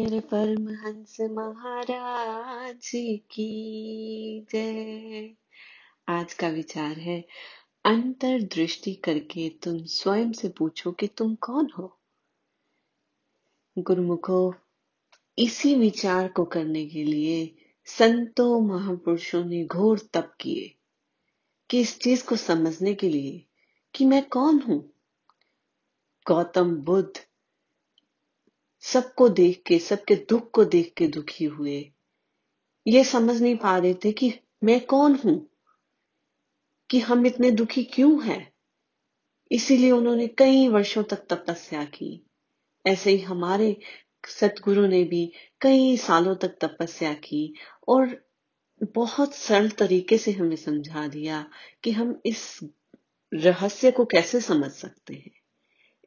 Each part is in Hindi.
मेरे परमहंस महाराज की जय। आज का विचार है, अंतर्दृष्टि करके तुम स्वयं से पूछो कि तुम कौन हो। गुरुमुखो, इसी विचार को करने के लिए संतों महापुरुषों ने घोर तप किए कि इस चीज़ को समझने के लिए कि मैं कौन हूँ। गौतम बुद्ध सबको देख के, सबके दुख को देख के दुखी हुए। ये समझ नहीं पा रहे थे कि मैं कौन हूँ? कि हम इतने दुखी क्यों हैं? इसीलिए उन्होंने कई वर्षों तक तपस्या की। ऐसे ही हमारे सतगुरु ने भी कई सालों तक तपस्या की और बहुत सरल तरीके से हमें समझा दिया कि हम इस रहस्य को कैसे समझ सकते हैं।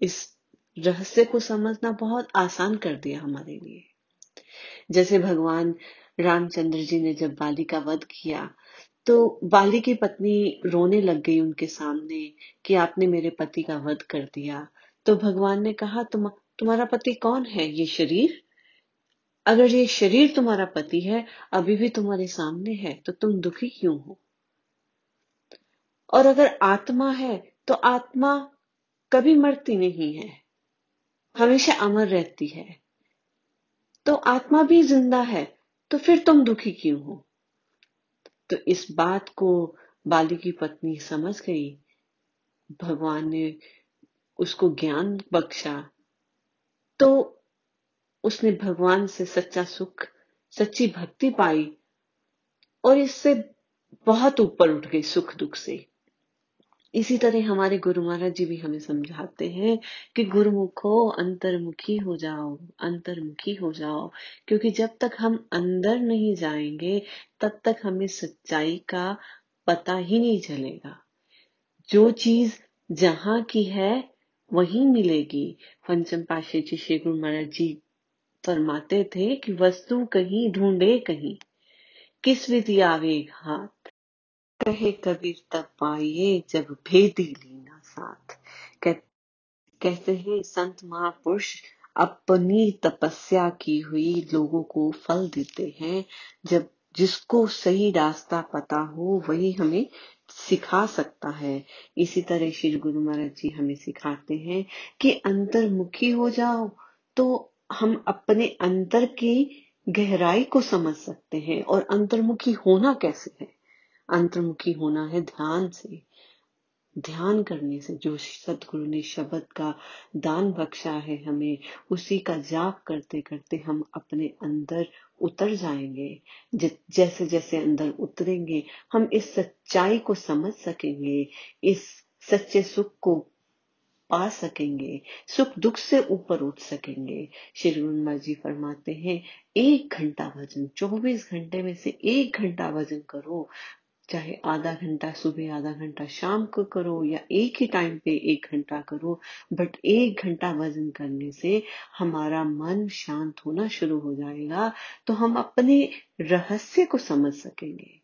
इस रहस्य को समझना बहुत आसान कर दिया हमारे लिए। जैसे भगवान रामचंद्र जी ने जब बाली का वध किया तो बाली की पत्नी रोने लग गई उनके सामने कि आपने मेरे पति का वध कर दिया। तो भगवान ने कहा, तुम, तुम्हारा पति कौन है? ये शरीर? अगर ये शरीर तुम्हारा पति है, अभी भी तुम्हारे सामने है तो तुम दुखी क्यों हो? और अगर आत्मा है तो आत्मा कभी मरती नहीं है। हमेशा अमर रहती है। तो आत्मा भी ज़िंदा है तो फिर तुम दुखी क्यों हो? तो इस बात को बाली की पत्नी समझ गई। भगवान ने उसको ज्ञान बख्शा। तो उसने भगवान से सच्चा सुख, सच्ची भक्ति पाई और इससे बहुत ऊपर उठ गई सुख दुख से। इसी तरह हमारे गुरु महाराज जी भी हमें समझाते हैं कि गुरुमुखो अंतर्मुखी हो जाओ, अंतर्मुखी हो जाओ। क्योंकि जब तक हम अंदर नहीं जाएँगे, तब तक हमें सच्चाई का पता ही नहीं चलेगा। जो चीज़ जहाँ की है, वही मिलेगी। पंचम पाशे जी श्री गुरु महाराज जी फरमाते थे कि वस्तु कहीं, ढूंढे कहीं। किस विधि आवे हाथ कहे कबीर तब पाइए जब भेदी लीना साथ। कह, कहते हैं संत महापुरुष अपनी तपस्या की हुई लोगों को फल देते हैं। जब जिसको सही रास्ता पता हो वही हमें सिखा सकता है। इसी तरह श्री गुरु महाराज जी हमें सिखाते हैं कि अंतर्मुखी हो जाओ तो हम अपने अंतर की गहराई को समझ सकते हैं। और अंतर्मुखी होना कैसे है? अंतर्मुखी होना है ध्यान से। ध्यान करने से जो सतगुरु ने शब्द का दान बख्शा है हमें, उसी का जाप करते करते हम अपने अंदर उतर जाएँगे। जैसे जैसे अंदर उतरेंगे, हम इस सच्चाई को समझ सकेंगे, इस सच्चे सुख को पा सकेंगे, सुख दुख से ऊपर उठ सकेंगे। श्री गुरु जी फरमाते हैं, एक घंटा भजन 24 घंटे में से एक घंटा भजन करो। चाहे आधा घंटा सुबह, आधा घंटा शाम को करो या एक ही टाइम पे एक घंटा करो बट एक घंटा वज़न करने से हमारा मन शांत होना शुरू हो जाएगा तो हम अपने रहस्य को समझ सकेंगे।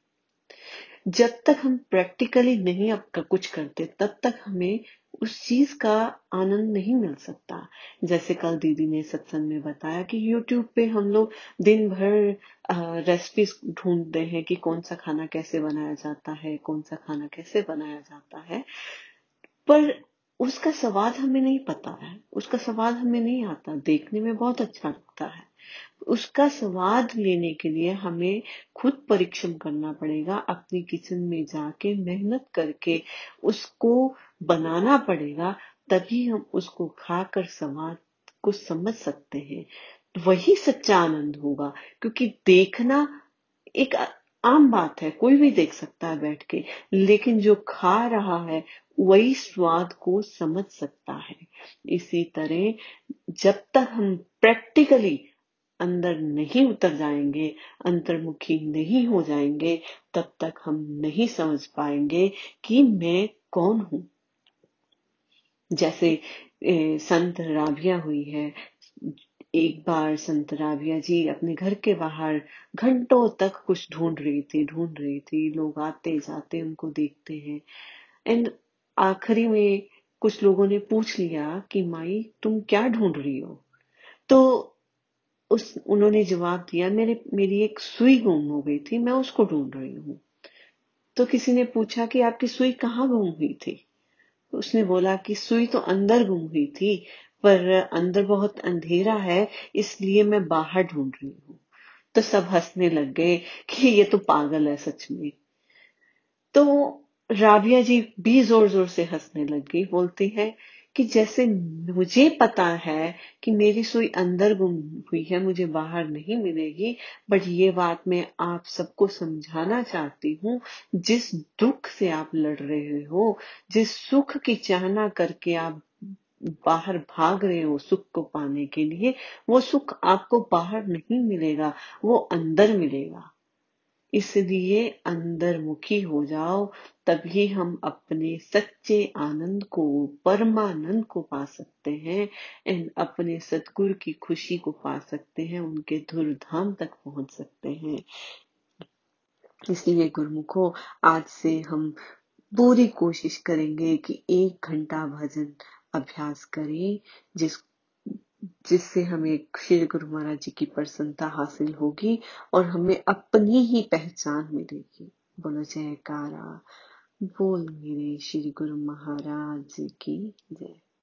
जब तक हम प्रैक्टिकली नहीं अब कुछ करते, तब तक हमें उस चीज़ का आनंद नहीं मिल सकता। जैसे कल दीदी ने सत्संग में बताया कि YouTube पे हम लोग दिन भर रेसिपीज़ ढूंढते हैं कि कौन सा खाना कैसे बनाया जाता है, कौन सा खाना कैसे बनाया जाता है। पर उसका स्वाद हमें नहीं पता है, उसका स्वाद हमें नहीं आता। देखने में बहुत अच्छा लगता है। उसका स्वाद लेने के लिए हमें खुद परिश्रम करना पड़ेगा, अपनी किचन में जाके मेहनत करके उसको बनाना पड़ेगा, तभी हम उसको खाकर स्वाद को समझ सकते हैं। वही सच्चा आनंद होगा, क्योंकि देखना एक आम बात है, कोई भी देख सकता है बैठ के, लेकिन जो खा रहा है, वही स्वाद को समझ सकता है। इसी तरह जब तक हम प्रैक्टिकली अंदर नहीं उतर जाएँगे अंतर्मुखी नहीं हो जाएँगे तब तक हम नहीं समझ पाएँगे कि मैं कौन हूँ। जैसे ए, संत राबिया हुई है एक बार संत राबिया जी अपने घर के बाहर घंटों तक कुछ ढूंढ रही थी ढूंढ रही थी लोग आते जाते उनको देखते हैं। एंड आखिरी में कुछ लोगों ने पूछ लिया कि माई तुम क्या ढूंढ रही हो? तो उस, उन्होंने जवाब दिया, मेरे, मेरी एक सुई गुम हो गई थी, मैं उसको ढूंढ रही हूँ। तो किसी ने पूछा कि आपकी सुई कहाँ गुम हुई थी? उसने बोला कि सुई तो अंदर गुम हुई थी, पर अंदर बहुत अंधेरा है, इसलिए मैं बाहर ढूंढ रही हूँ। तो सब हंसने लग गए कि ये तो पागल है सच में। तो राबिया जी भी ज़ोर ज़ोर से हंसने लग गई, बोलती है कि जैसे मुझे पता है कि मेरी सुई अंदर गुम हुई है, मुझे बाहर नहीं मिलेगी, बट ये बात मैं आप सबको समझाना चाहती हूँ, जिस दुख से आप लड़ रहे हो, जिस सुख की चाहना करके आप बाहर भाग रहे हो सुख को पाने के लिए, वो सुख आपको बाहर नहीं मिलेगा, वो अंदर मिलेगा। इसलिए अंदरमुखी हो जाओ, तभी हम अपने सच्चे आनंद को, परमानंद को पा सकते हैं, एंड अपने सतगुरु की खुशी को पा सकते हैं, उनके धुरधाम तक पहुँच सकते हैं। इसलिए गुरुमुखो, आज से हम पूरी कोशिश करेंगे कि एक घंटा भजन अभ्यास करें जिस जिससे हमें श्री गुरु महाराज जी की प्रसन्नता हासिल होगी और हमें अपनी ही पहचान मिलेगी। बोलो, जयकारा। बोल मेरे श्री गुरु महाराज की जय।